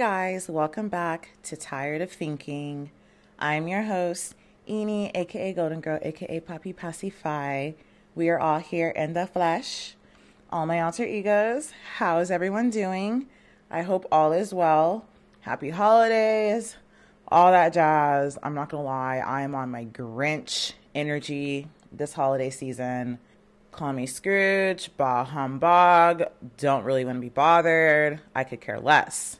guys, welcome back to Tired of Thinking. I'm your host, Eni, aka Golden Girl, aka Poppy Pacify. We are all here in the flesh, all my alter egos. How is everyone doing? I hope all is well. Happy holidays, all that jazz. I'm not gonna lie, I am on my Grinch energy this holiday season. Call me Scrooge, bah humbug, don't really want to be bothered. I could care less.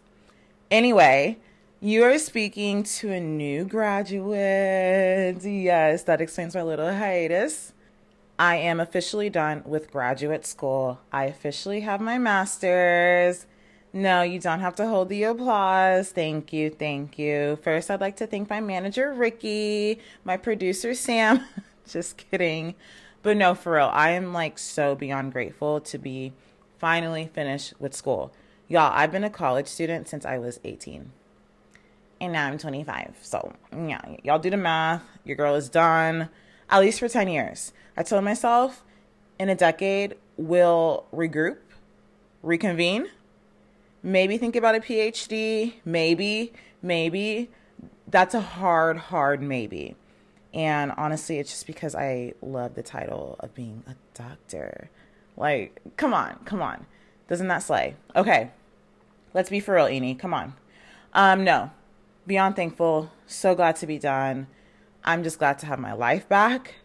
Anyway, you are speaking to a new graduate. Yes, that explains my little hiatus. I am officially done with graduate school. I officially have my master's. No, you don't have to hold the applause. Thank you, thank you. First, I'd like to thank my manager, Ricky, my producer, Sam. Just kidding. But no, for real, I am like so beyond grateful to be finally finished with school. Y'all, I've been a college student since I was 18. And now I'm 25. So, yeah, y'all do the math. Your girl is done, at least for 10 years. I told myself in a decade, we'll regroup, reconvene, maybe think about a PhD, maybe, maybe. That's a hard, hard maybe. And honestly, it's just because I love the title of being a doctor. Like, come on, come on. Doesn't that slay? Okay. Let's be for real, Eni. Come on. Um, no. Beyond thankful. So glad to be done. I'm just glad to have my life back.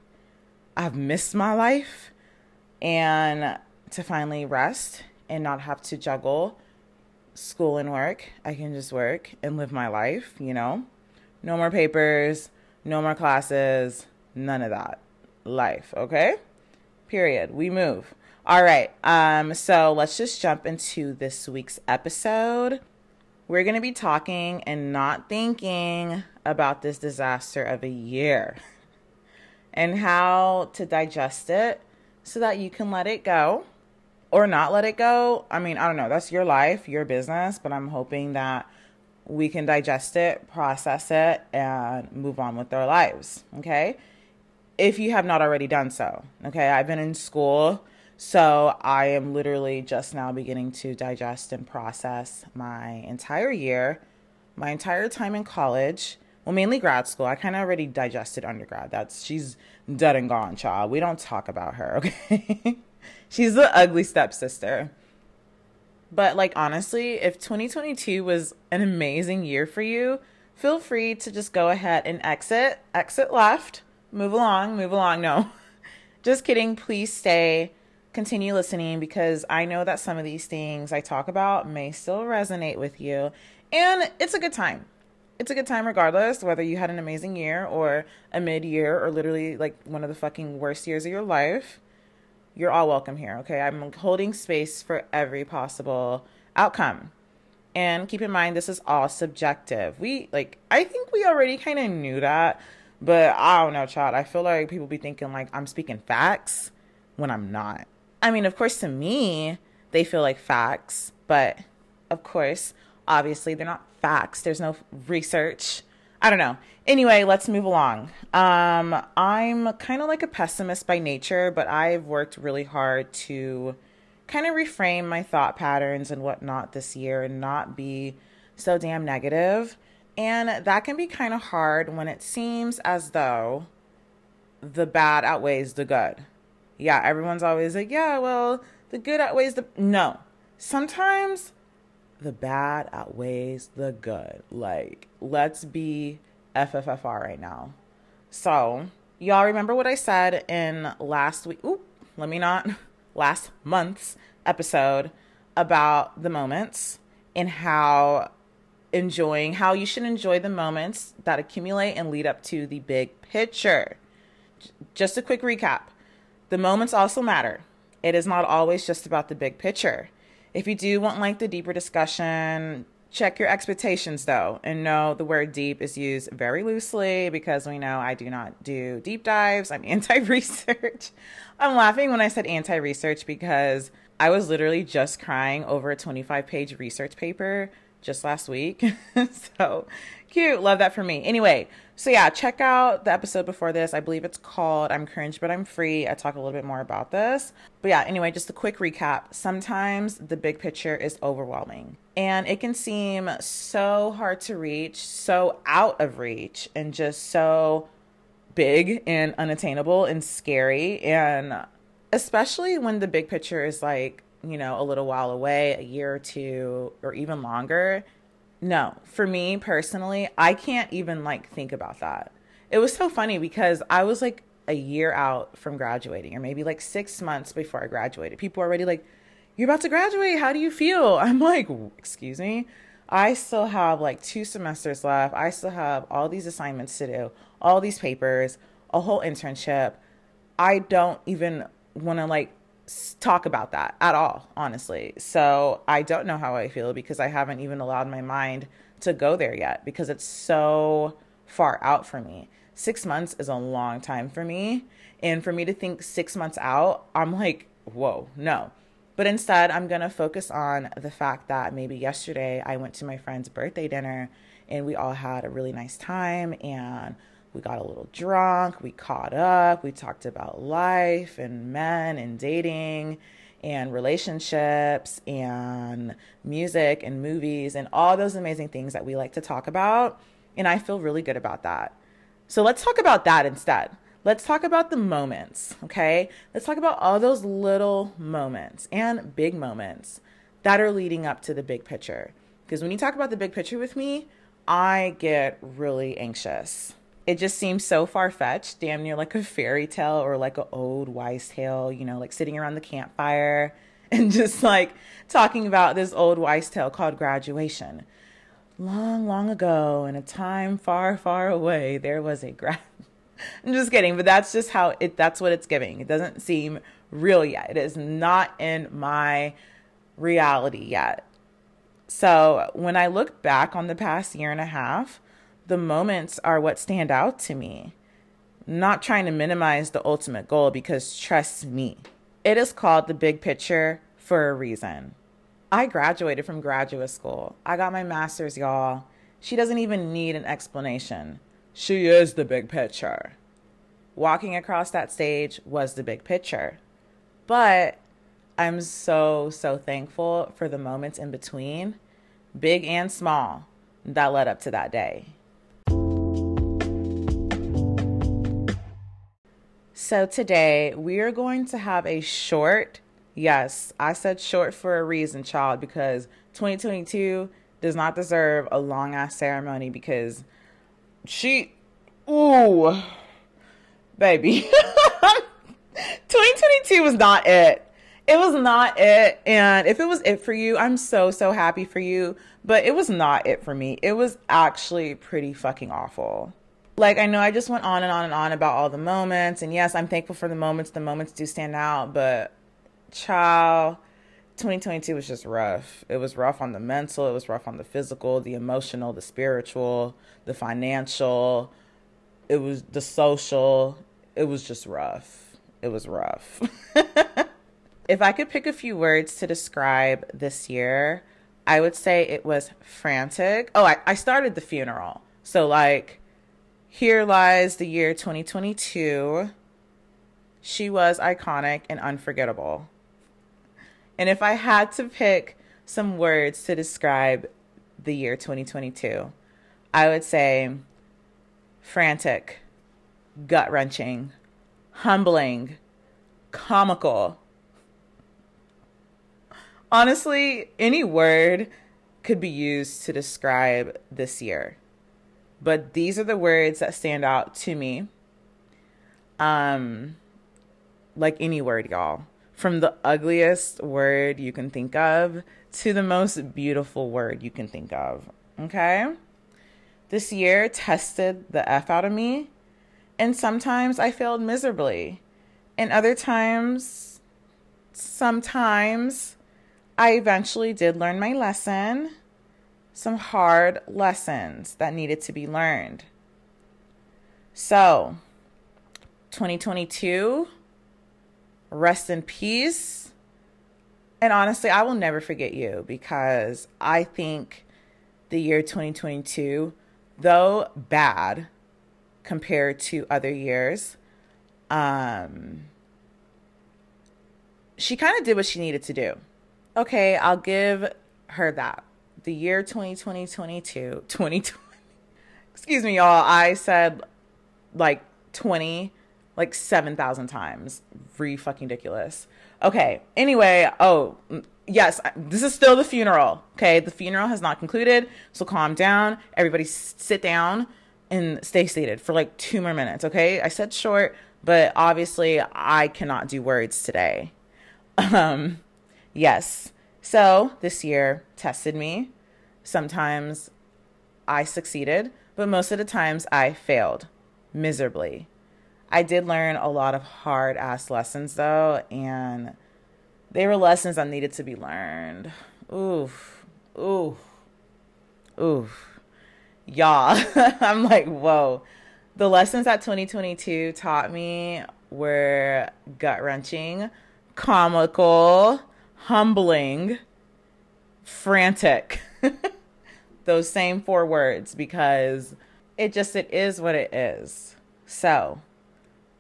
I've missed my life. And to finally rest and not have to juggle school and work. I can just work and live my life, you know? No more papers, no more classes, none of that. Life, okay? Period. We move. All right. Um, so let's just jump into this week's episode. We're going to be talking and not thinking about this disaster of a year and how to digest it so that you can let it go or not let it go. I mean, I don't know. That's your life, your business, but I'm hoping that we can digest it, process it, and move on with our lives. Okay. If you have not already done so. Okay. I've been in school so I am literally just now beginning to digest and process my entire year, my entire time in college. Well, mainly grad school. I kind of already digested undergrad. That's she's dead and gone, child. We don't talk about her, okay? she's the ugly stepsister. But like honestly, if 2022 was an amazing year for you, feel free to just go ahead and exit, exit left, move along, move along. No. just kidding. Please stay continue listening because I know that some of these things I talk about may still resonate with you. And it's a good time. It's a good time regardless, whether you had an amazing year or a mid year or literally like one of the fucking worst years of your life. You're all welcome here, okay? I'm holding space for every possible outcome. And keep in mind, this is all subjective. We, like, I think we already kind of knew that, but I don't know, child. I feel like people be thinking like I'm speaking facts when I'm not. I mean, of course, to me, they feel like facts, but of course, obviously, they're not facts. There's no research. I don't know. Anyway, let's move along. Um, I'm kind of like a pessimist by nature, but I've worked really hard to kind of reframe my thought patterns and whatnot this year and not be so damn negative. And that can be kind of hard when it seems as though the bad outweighs the good yeah, everyone's always like, yeah, well, the good outweighs the. No. Sometimes the bad outweighs the good. Like, let's be FFFR right now. So, y'all remember what I said in last week? Oop, let me not. Last month's episode about the moments and how enjoying, how you should enjoy the moments that accumulate and lead up to the big picture. Just a quick recap the moments also matter. It is not always just about the big picture. If you do want like the deeper discussion, check your expectations though and know the word deep is used very loosely because we know I do not do deep dives. I'm anti-research. I'm laughing when I said anti-research because I was literally just crying over a 25 page research paper just last week. so cute. Love that for me. Anyway, so yeah, check out the episode before this. I believe it's called I'm Cringe, but I'm Free. I talk a little bit more about this. But yeah, anyway, just a quick recap. Sometimes the big picture is overwhelming and it can seem so hard to reach, so out of reach, and just so big and unattainable and scary. And especially when the big picture is like, you know, a little while away, a year or two, or even longer no, for me personally, I can't even like think about that. It was so funny because I was like a year out from graduating, or maybe like six months before I graduated. People are already like, You're about to graduate. How do you feel? I'm like, Excuse me. I still have like two semesters left. I still have all these assignments to do, all these papers, a whole internship. I don't even want to like talk about that at all, honestly. So I don't know how I feel because I haven't even allowed my mind to go there yet because it's so far out for me. Six months is a long time for me. And for me to think six months out, I'm like, whoa, no. But instead, I'm going to focus on the fact that maybe yesterday I went to my friend's birthday dinner and we all had a really nice time and we got a little drunk, we caught up, we talked about life and men and dating and relationships and music and movies and all those amazing things that we like to talk about. And I feel really good about that. So let's talk about that instead. Let's talk about the moments, okay? Let's talk about all those little moments and big moments that are leading up to the big picture. Because when you talk about the big picture with me, I get really anxious it just seems so far fetched, damn near like a fairy tale or like an old wise tale, you know, like sitting around the campfire and just like talking about this old wise tale called graduation. Long, long ago, in a time far, far away, there was a grad. I'm just kidding, but that's just how it. That's what it's giving. It doesn't seem real yet. It is not in my reality yet. So when I look back on the past year and a half, the moments are what stand out to me. Not trying to minimize the ultimate goal because trust me, it is called the big picture for a reason. I graduated from graduate school. I got my master's, y'all. She doesn't even need an explanation. She is the big picture. Walking across that stage was the big picture. But I'm so, so thankful for the moments in between, big and small, that led up to that day. So today we are going to have a short, yes, I said short for a reason, child, because 2022 does not deserve a long ass ceremony because she, ooh, baby, 2022 was not it. It was not it. And if it was it for you, I'm so, so happy for you. But it was not it for me. It was actually pretty fucking awful like I know I just went on and on and on about all the moments, and yes, I'm thankful for the moments. The moments do stand out, but child, 2022 was just rough. It was rough on the mental, it was rough on the physical, the emotional, the spiritual, the financial. It was the social. It was just rough. It was rough. if I could pick a few words to describe this year, I would say it was frantic. Oh, I, I started the funeral. So, like, here lies the year 2022. She was iconic and unforgettable. And if I had to pick some words to describe the year 2022, I would say frantic, gut wrenching, humbling, comical. Honestly, any word could be used to describe this year but these are the words that stand out to me. Um, like any word, y'all. From the ugliest word you can think of to the most beautiful word you can think of. Okay? This year tested the F out of me, and sometimes I failed miserably. And other times, sometimes I eventually did learn my lesson some hard lessons that needed to be learned. So, 2022, rest in peace. And honestly, I will never forget you because I think the year 2022, though bad compared to other years, um, she kind of did what she needed to do. Okay, I'll give her that. The year 2020, 22, 2020. Excuse me, y'all. I said like 20 like 7,000 times. Re fucking ridiculous. Okay. Anyway, oh, yes, this is still the funeral. Okay. The funeral has not concluded. So calm down. Everybody sit down and stay seated for like two more minutes. Okay. I said short, but obviously I cannot do words today. Um, yes. So this year tested me. Sometimes I succeeded, but most of the times I failed miserably. I did learn a lot of hard ass lessons though, and they were lessons that needed to be learned. Oof, oof, oof. Y'all, I'm like, whoa. The lessons that 2022 taught me were gut wrenching, comical, humbling, frantic. Those same four words because it just it is what it is. So,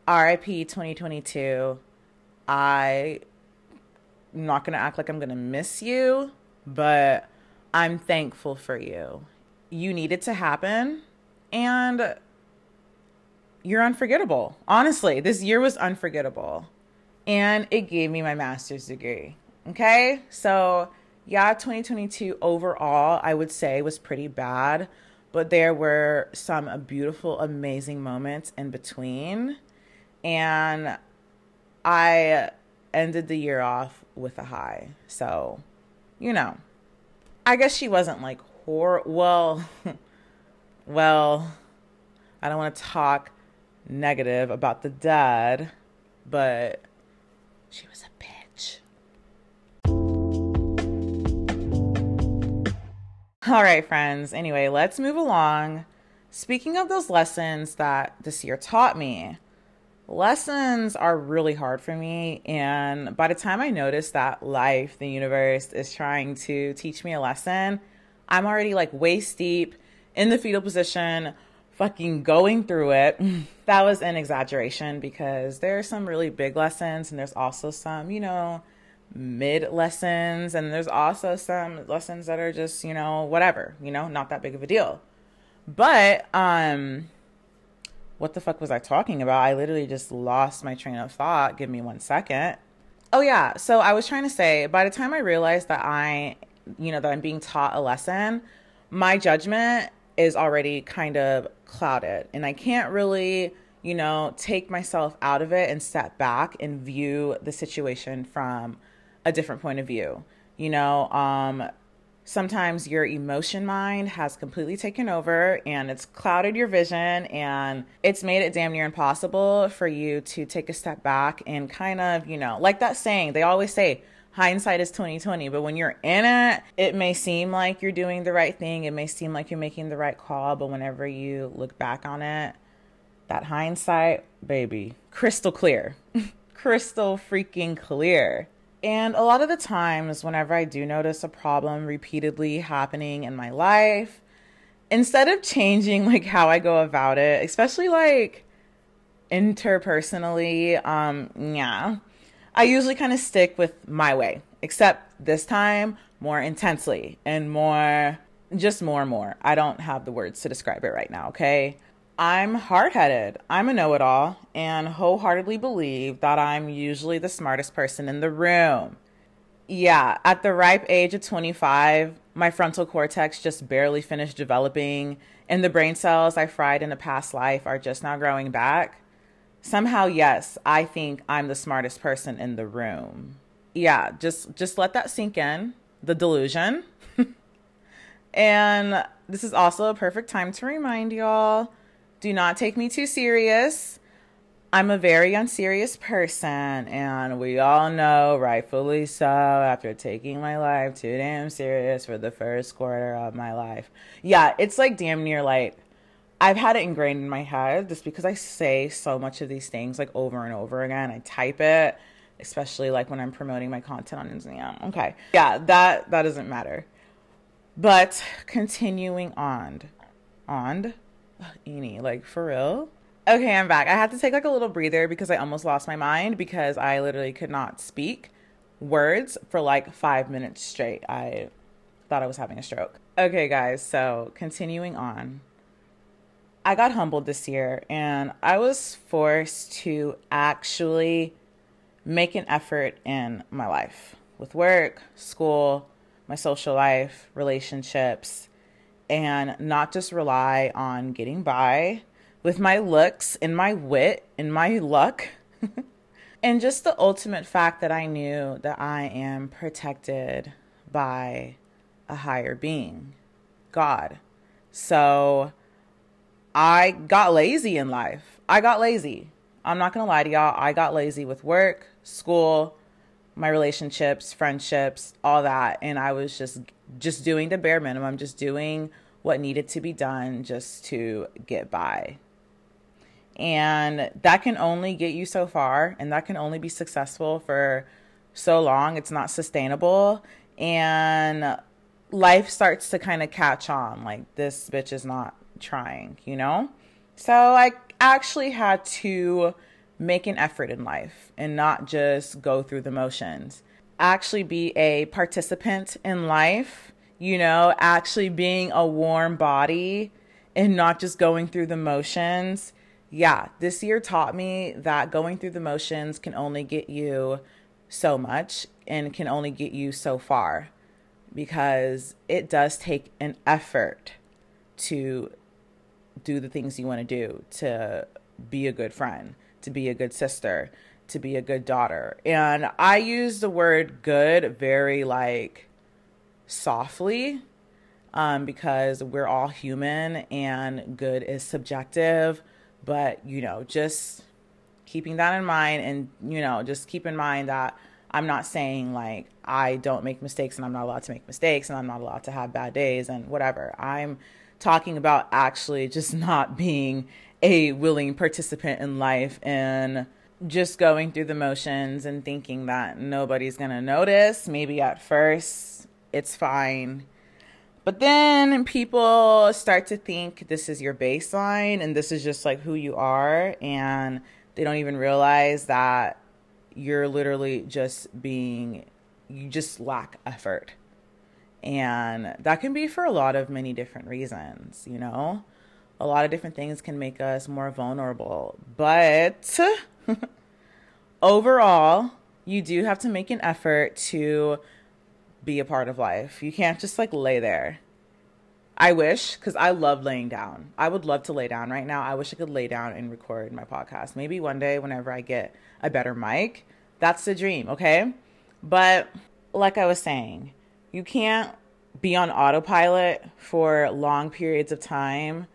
RIP 2022. I am not going to act like I'm going to miss you, but I'm thankful for you. You needed to happen and you're unforgettable. Honestly, this year was unforgettable. And it gave me my master's degree. Okay? So, yeah, 2022 overall, I would say was pretty bad, but there were some uh, beautiful, amazing moments in between and I ended the year off with a high. So, you know, I guess she wasn't like hor well well, I don't want to talk negative about the dad, but she was a bitch. All right, friends. Anyway, let's move along. Speaking of those lessons that this year taught me, lessons are really hard for me. And by the time I notice that life, the universe, is trying to teach me a lesson, I'm already like waist deep in the fetal position, fucking going through it. that was an exaggeration because there are some really big lessons, and there's also some, you know, mid lessons, and there's also some lessons that are just, you know, whatever, you know, not that big of a deal. But, um, what the fuck was I talking about? I literally just lost my train of thought. Give me one second. Oh, yeah. So I was trying to say, by the time I realized that I, you know, that I'm being taught a lesson, my judgment is already kind of clouded. And I can't really, you know, take myself out of it and step back and view the situation from a different point of view. You know, um, sometimes your emotion mind has completely taken over and it's clouded your vision and it's made it damn near impossible for you to take a step back and kind of, you know, like that saying, they always say, hindsight is 2020 but when you're in it it may seem like you're doing the right thing it may seem like you're making the right call but whenever you look back on it that hindsight baby crystal clear crystal freaking clear and a lot of the times, whenever I do notice a problem repeatedly happening in my life, instead of changing like how I go about it, especially like interpersonally, um, yeah, I usually kind of stick with my way, except this time more intensely and more, just more and more. I don't have the words to describe it right now, okay? I'm hard headed. I'm a know it all and wholeheartedly believe that I'm usually the smartest person in the room. Yeah, at the ripe age of 25, my frontal cortex just barely finished developing, and the brain cells I fried in a past life are just now growing back. Somehow, yes, I think I'm the smartest person in the room. Yeah, just just let that sink in. The delusion. and this is also a perfect time to remind y'all do not take me too serious. I'm a very unserious person, and we all know, rightfully so, after taking my life too damn serious for the first quarter of my life. Yeah, it's like damn near like I've had it ingrained in my head just because I say so much of these things like over and over again. I type it, especially like when I'm promoting my content on Instagram. Okay. Yeah, that that doesn't matter. But continuing on, on, Eni, like for real. Okay, I'm back. I had to take like a little breather because I almost lost my mind because I literally could not speak words for like five minutes straight. I thought I was having a stroke. Okay, guys, so continuing on. I got humbled this year and I was forced to actually make an effort in my life with work, school, my social life, relationships, and not just rely on getting by with my looks and my wit and my luck. and just the ultimate fact that I knew that I am protected by a higher being, God. So I got lazy in life. I got lazy. I'm not going to lie to y'all. I got lazy with work, school, my relationships, friendships, all that, and I was just just doing the bare minimum, just doing what needed to be done just to get by. And that can only get you so far, and that can only be successful for so long. It's not sustainable. And life starts to kind of catch on like, this bitch is not trying, you know? So I actually had to make an effort in life and not just go through the motions. Actually, be a participant in life, you know, actually being a warm body and not just going through the motions. Yeah, this year taught me that going through the motions can only get you so much and can only get you so far because it does take an effort to do the things you want to do, to be a good friend to be a good sister, to be a good daughter. And I use the word good very like softly um, because we're all human and good is subjective. But, you know, just keeping that in mind and, you know, just keep in mind that I'm not saying like I don't make mistakes and I'm not allowed to make mistakes and I'm not allowed to have bad days and whatever. I'm talking about actually just not being a willing participant in life and just going through the motions and thinking that nobody's going to notice. Maybe at first it's fine. But then people start to think this is your baseline and this is just like who you are. And they don't even realize that you're literally just being, you just lack effort. And that can be for a lot of many different reasons, you know? A lot of different things can make us more vulnerable. But overall, you do have to make an effort to be a part of life. You can't just like lay there. I wish, because I love laying down. I would love to lay down right now. I wish I could lay down and record my podcast. Maybe one day, whenever I get a better mic, that's the dream, okay? But like I was saying, you can't be on autopilot for long periods of time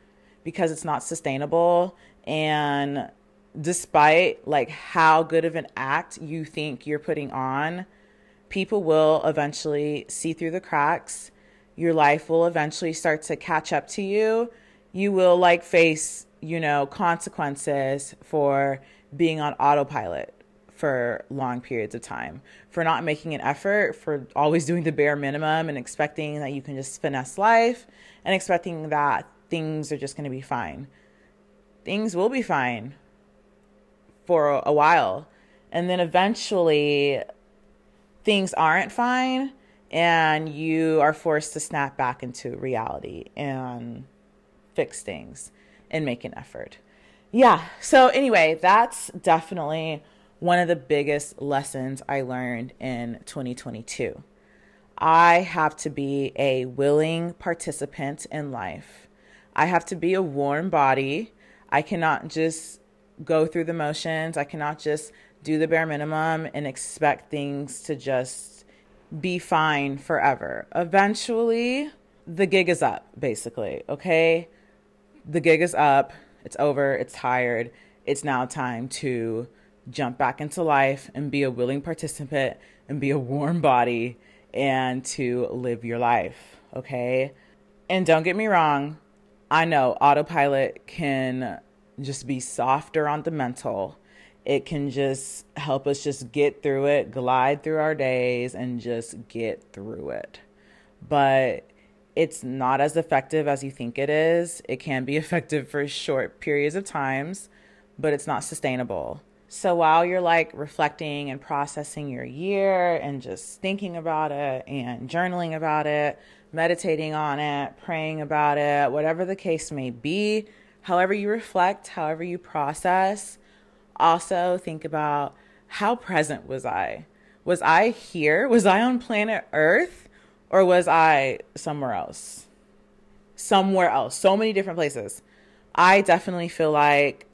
because it's not sustainable. And despite like how good of an act you think you're putting on people will eventually see through the cracks. Your life will eventually start to catch up to you. You will like face you know consequences for being on autopilot for long periods of time for not making an effort for always doing the bare minimum and expecting that you can just finesse life and expecting that things are just going to be fine. Things will be fine for a while. And then eventually things aren't fine and you are forced to snap back into reality and fix things and make an effort. Yeah. So, anyway, that's definitely one of the biggest lessons I learned in 2022. I have to be a willing participant in life. I have to be a warm body. I cannot just go through the motions. I cannot just do the bare minimum and expect things to just be fine forever. Eventually, the gig is up, basically. Okay. The gig is up. It's over. It's tired. It's now time to jump back into life and be a willing participant and be a warm body and to live your life. Okay. And don't get me wrong, I know autopilot can just be softer on the mental. It can just help us just get through it, glide through our days, and just get through it. But it's not as effective as you think it is. It can be effective for short periods of times, but it's not sustainable. So while you're like reflecting and processing your year and just thinking about it and journaling about it, meditating on it, praying about it, whatever the case may be, however you reflect, however you process, also think about how present was I? Was I here? Was I on planet Earth? Or was I somewhere else? Somewhere else. So many different places. I definitely feel like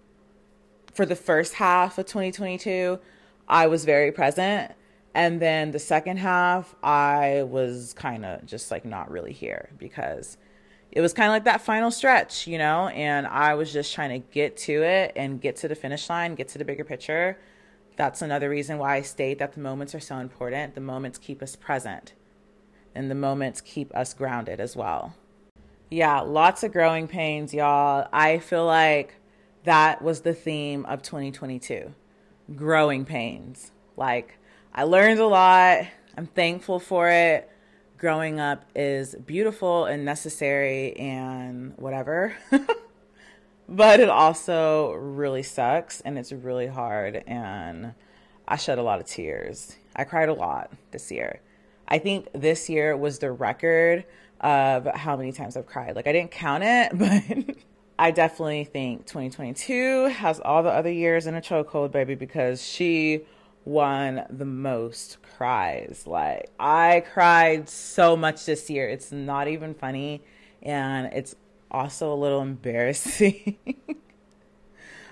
for the first half of 2022, I was very present. And then the second half, I was kind of just like not really here because it was kind of like that final stretch, you know? And I was just trying to get to it and get to the finish line, get to the bigger picture. That's another reason why I state that the moments are so important. The moments keep us present and the moments keep us grounded as well. Yeah, lots of growing pains, y'all. I feel like that was the theme of 2022 growing pains. Like, I learned a lot. I'm thankful for it. Growing up is beautiful and necessary and whatever. but it also really sucks and it's really hard. And I shed a lot of tears. I cried a lot this year. I think this year was the record of how many times I've cried. Like I didn't count it, but I definitely think 2022 has all the other years in a chokehold, baby, because she won the most cries. Like I cried so much this year. It's not even funny and it's also a little embarrassing.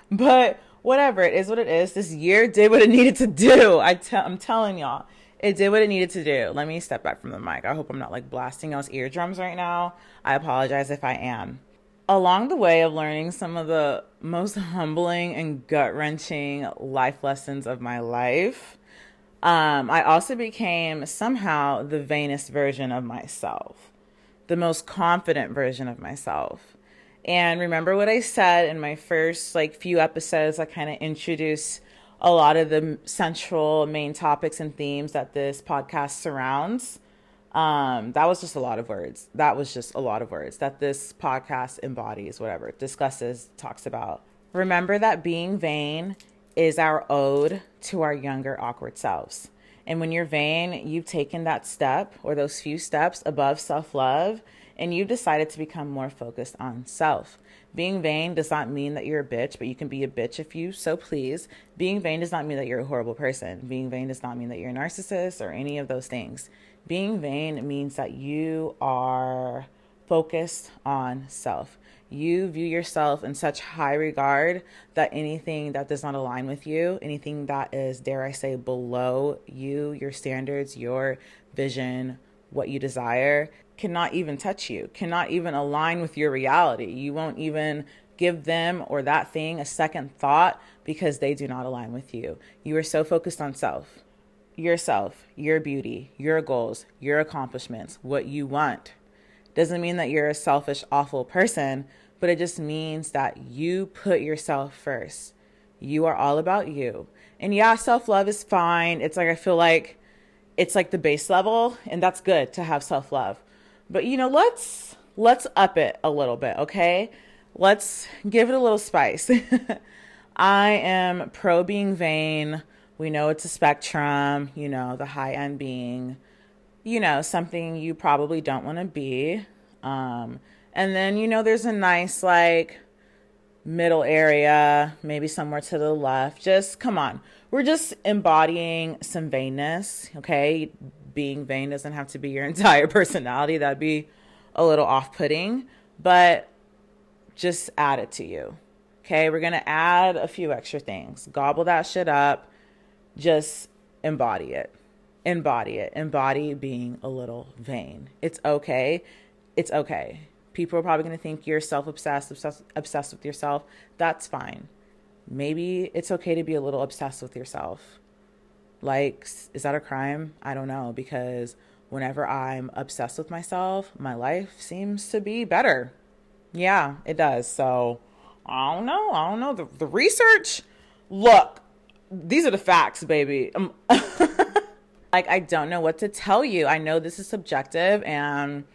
but whatever, it is what it is. This year did what it needed to do. I te- I'm telling y'all it did what it needed to do. Let me step back from the mic. I hope I'm not like blasting those eardrums right now. I apologize if I am. Along the way of learning some of the most humbling and gut wrenching life lessons of my life, um, I also became somehow the vainest version of myself, the most confident version of myself. And remember what I said in my first like few episodes, I kind of introduced a lot of the central main topics and themes that this podcast surrounds. Um, that was just a lot of words. That was just a lot of words that this podcast embodies, whatever, discusses, talks about. Remember that being vain is our ode to our younger, awkward selves. And when you're vain, you've taken that step or those few steps above self love and you've decided to become more focused on self. Being vain does not mean that you're a bitch, but you can be a bitch if you so please. Being vain does not mean that you're a horrible person. Being vain does not mean that you're a narcissist or any of those things. Being vain means that you are focused on self. You view yourself in such high regard that anything that does not align with you, anything that is, dare I say, below you, your standards, your vision, what you desire, cannot even touch you, cannot even align with your reality. You won't even give them or that thing a second thought because they do not align with you. You are so focused on self, yourself, your beauty, your goals, your accomplishments, what you want. Doesn't mean that you're a selfish, awful person, but it just means that you put yourself first. You are all about you. And yeah, self love is fine. It's like, I feel like it's like the base level, and that's good to have self love. But you know, let's let's up it a little bit, okay? Let's give it a little spice. I am pro being vain. We know it's a spectrum, you know, the high end being, you know, something you probably don't want to be. Um, and then, you know, there's a nice, like, middle area, maybe somewhere to the left. Just come on. We're just embodying some vainness, okay? Being vain doesn't have to be your entire personality. That'd be a little off putting, but just add it to you. Okay, we're gonna add a few extra things. Gobble that shit up. Just embody it. Embody it. Embody being a little vain. It's okay. It's okay. People are probably gonna think you're self obsessed, obsessed, obsessed with yourself. That's fine. Maybe it's okay to be a little obsessed with yourself. Like, is that a crime? I don't know because whenever I'm obsessed with myself, my life seems to be better. Yeah, it does. So I don't know. I don't know. The, the research, look, these are the facts, baby. Um, like, I don't know what to tell you. I know this is subjective and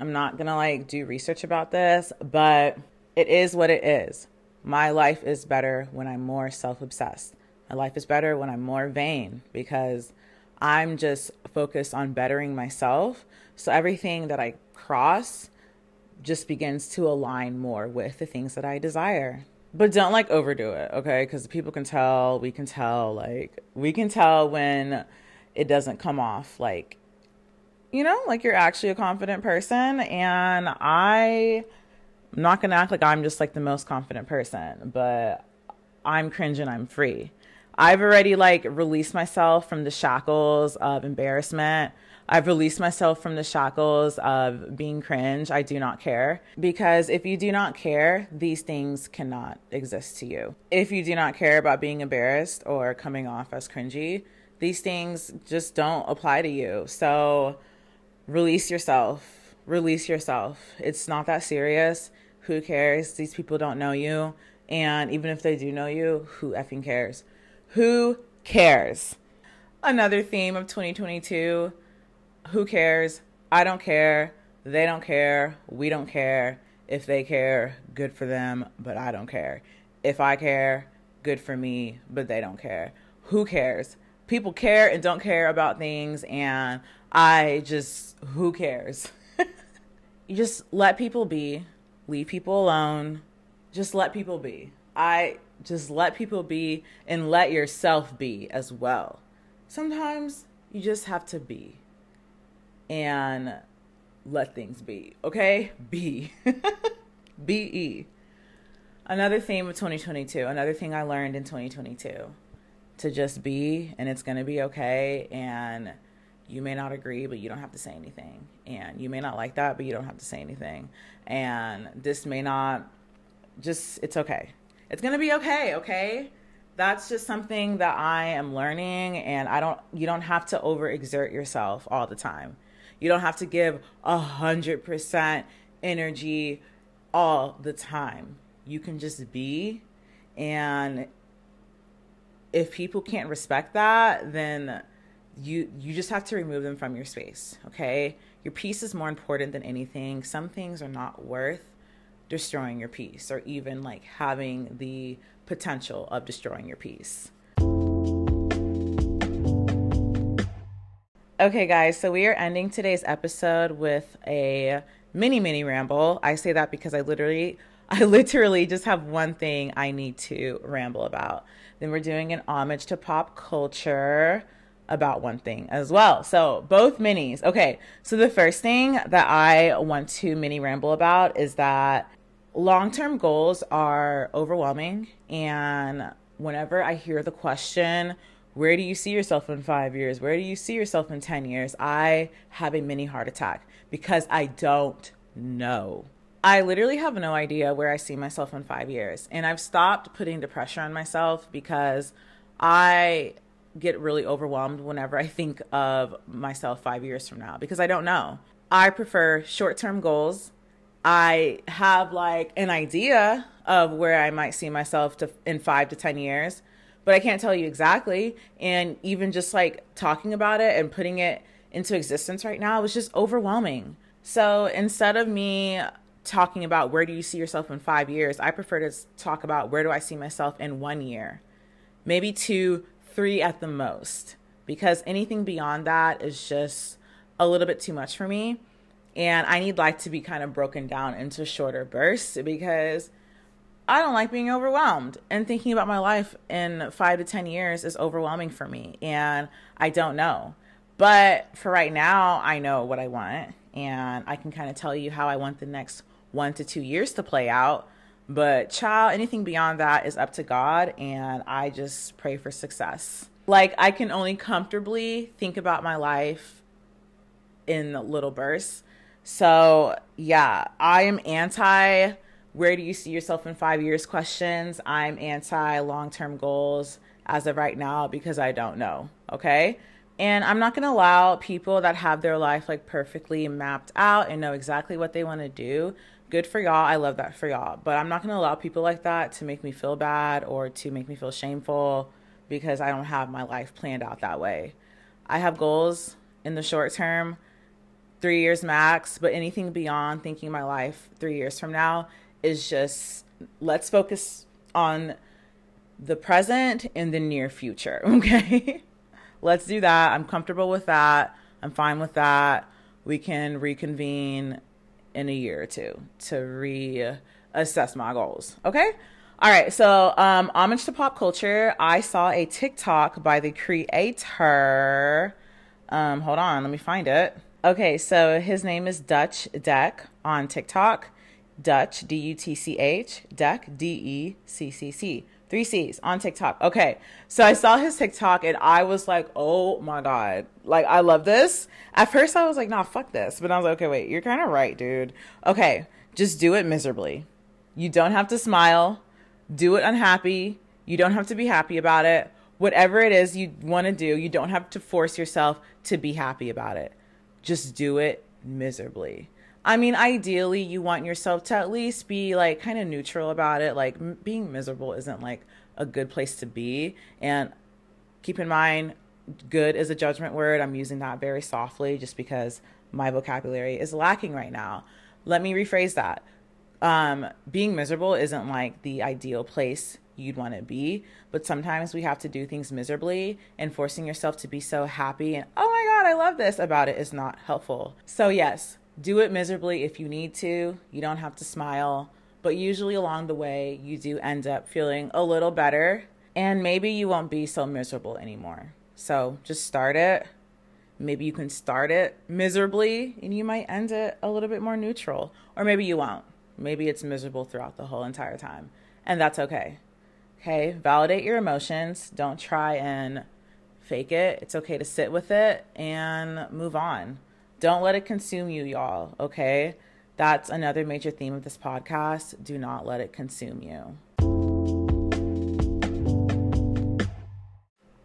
I'm not going to like do research about this, but it is what it is. My life is better when I'm more self obsessed. My life is better when I'm more vain because I'm just focused on bettering myself. So everything that I cross just begins to align more with the things that I desire. But don't like overdo it, okay? Because people can tell, we can tell, like, we can tell when it doesn't come off like you know, like you're actually a confident person. And I, I'm not to act like I'm just like the most confident person, but I'm cringe and I'm free. I've already like released myself from the shackles of embarrassment. I've released myself from the shackles of being cringe. I do not care. Because if you do not care, these things cannot exist to you. If you do not care about being embarrassed or coming off as cringy, these things just don't apply to you. So release yourself. Release yourself. It's not that serious. Who cares? These people don't know you. And even if they do know you, who effing cares? Who cares? Another theme of 2022 who cares? I don't care. They don't care. We don't care. If they care, good for them, but I don't care. If I care, good for me, but they don't care. Who cares? People care and don't care about things, and I just, who cares? you just let people be, leave people alone, just let people be. I just let people be and let yourself be as well. Sometimes you just have to be and let things be, okay? Be. B E. Another theme of 2022, another thing I learned in 2022 to just be and it's going to be okay and you may not agree, but you don't have to say anything. And you may not like that, but you don't have to say anything. And this may not just, it's okay. It's going to be okay, okay? That's just something that I am learning. And I don't, you don't have to overexert yourself all the time. You don't have to give a hundred percent energy all the time. You can just be. And if people can't respect that, then you you just have to remove them from your space okay your peace is more important than anything some things are not worth destroying your peace or even like having the potential of destroying your peace okay guys so we are ending today's episode with a mini mini ramble i say that because i literally i literally just have one thing i need to ramble about then we're doing an homage to pop culture about one thing as well. So, both minis. Okay, so the first thing that I want to mini ramble about is that long term goals are overwhelming. And whenever I hear the question, where do you see yourself in five years? Where do you see yourself in 10 years? I have a mini heart attack because I don't know. I literally have no idea where I see myself in five years. And I've stopped putting the pressure on myself because I get really overwhelmed whenever I think of myself five years from now because I don't know. I prefer short term goals. I have like an idea of where I might see myself to, in five to 10 years, but I can't tell you exactly. And even just like talking about it and putting it into existence right now was just overwhelming. So instead of me talking about where do you see yourself in five years, I prefer to talk about where do I see myself in one year, maybe two, three at the most because anything beyond that is just a little bit too much for me. And I need life to be kind of broken down into shorter bursts because I don't like being overwhelmed. And thinking about my life in five to 10 years is overwhelming for me. And I don't know. But for right now, I know what I want. And I can kind of tell you how I want the next one to two years to play out. But, child, anything beyond that is up to God, and I just pray for success. Like, I can only comfortably think about my life in little bursts. So, yeah, I am anti where do you see yourself in five years questions. I'm anti long term goals as of right now because I don't know. Okay. And I'm not going to allow people that have their life like perfectly mapped out and know exactly what they want to do good for y'all. I love that for y'all. But I'm not going to allow people like that to make me feel bad or to make me feel shameful because I don't have my life planned out that way. I have goals in the short term three years max, but anything beyond thinking my life three years from now is just let's focus on the present and the near future. Okay. let's do that. I'm comfortable with that. I'm fine with that. We can reconvene in a year or two to reassess my goals. Okay. All right. So, um, homage to pop culture. I saw a TikTok by the creator. Um, hold on. Let me find it. Okay. So his name is Dutch Deck on TikTok. Dutch, D U T C H, Deck, D E C C C. Three C's on TikTok. Okay. So I saw his TikTok and I was like, oh my God. Like, I love this. At first, I was like, nah, fuck this. But I was like, okay, wait, you're kind of right, dude. Okay. Just do it miserably. You don't have to smile. Do it unhappy. You don't have to be happy about it. Whatever it is you want to do, you don't have to force yourself to be happy about it. Just do it miserably. I mean, ideally, you want yourself to at least be like kind of neutral about it. Like, m- being miserable isn't like a good place to be. And keep in mind, good is a judgment word. I'm using that very softly just because my vocabulary is lacking right now. Let me rephrase that. Um, being miserable isn't like the ideal place you'd want to be, but sometimes we have to do things miserably, and forcing yourself to be so happy and, oh I love this about it is not helpful. So, yes, do it miserably if you need to. You don't have to smile, but usually along the way, you do end up feeling a little better, and maybe you won't be so miserable anymore. So just start it. Maybe you can start it miserably and you might end it a little bit more neutral, or maybe you won't. Maybe it's miserable throughout the whole entire time, and that's okay. Okay, validate your emotions. Don't try and fake it. It's okay to sit with it and move on. Don't let it consume you, y'all, okay? That's another major theme of this podcast. Do not let it consume you.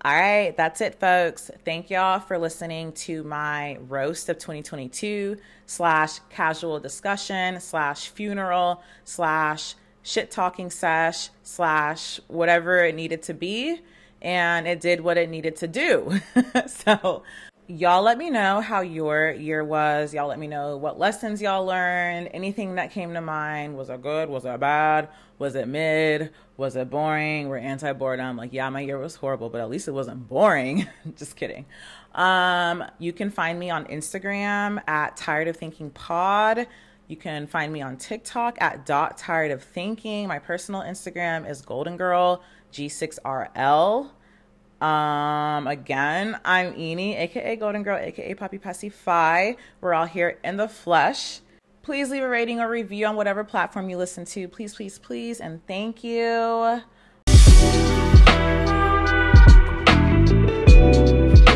All right, that's it, folks. Thank y'all for listening to my roast of 2022 slash casual discussion slash funeral slash shit talking sesh slash whatever it needed to be. And it did what it needed to do. so y'all let me know how your year was. Y'all let me know what lessons y'all learned. Anything that came to mind. Was it good? Was it bad? Was it mid? Was it boring? We're anti boredom. Like, yeah, my year was horrible, but at least it wasn't boring. Just kidding. Um, you can find me on Instagram at Tired of Thinking Pod. You can find me on TikTok at dot tired of thinking. My personal Instagram is Golden Girl G6RL. Um, again, I'm Eni, aka Golden Girl, aka Poppy Passy Phi. We're all here in the flesh. Please leave a rating or review on whatever platform you listen to. Please, please, please, and thank you.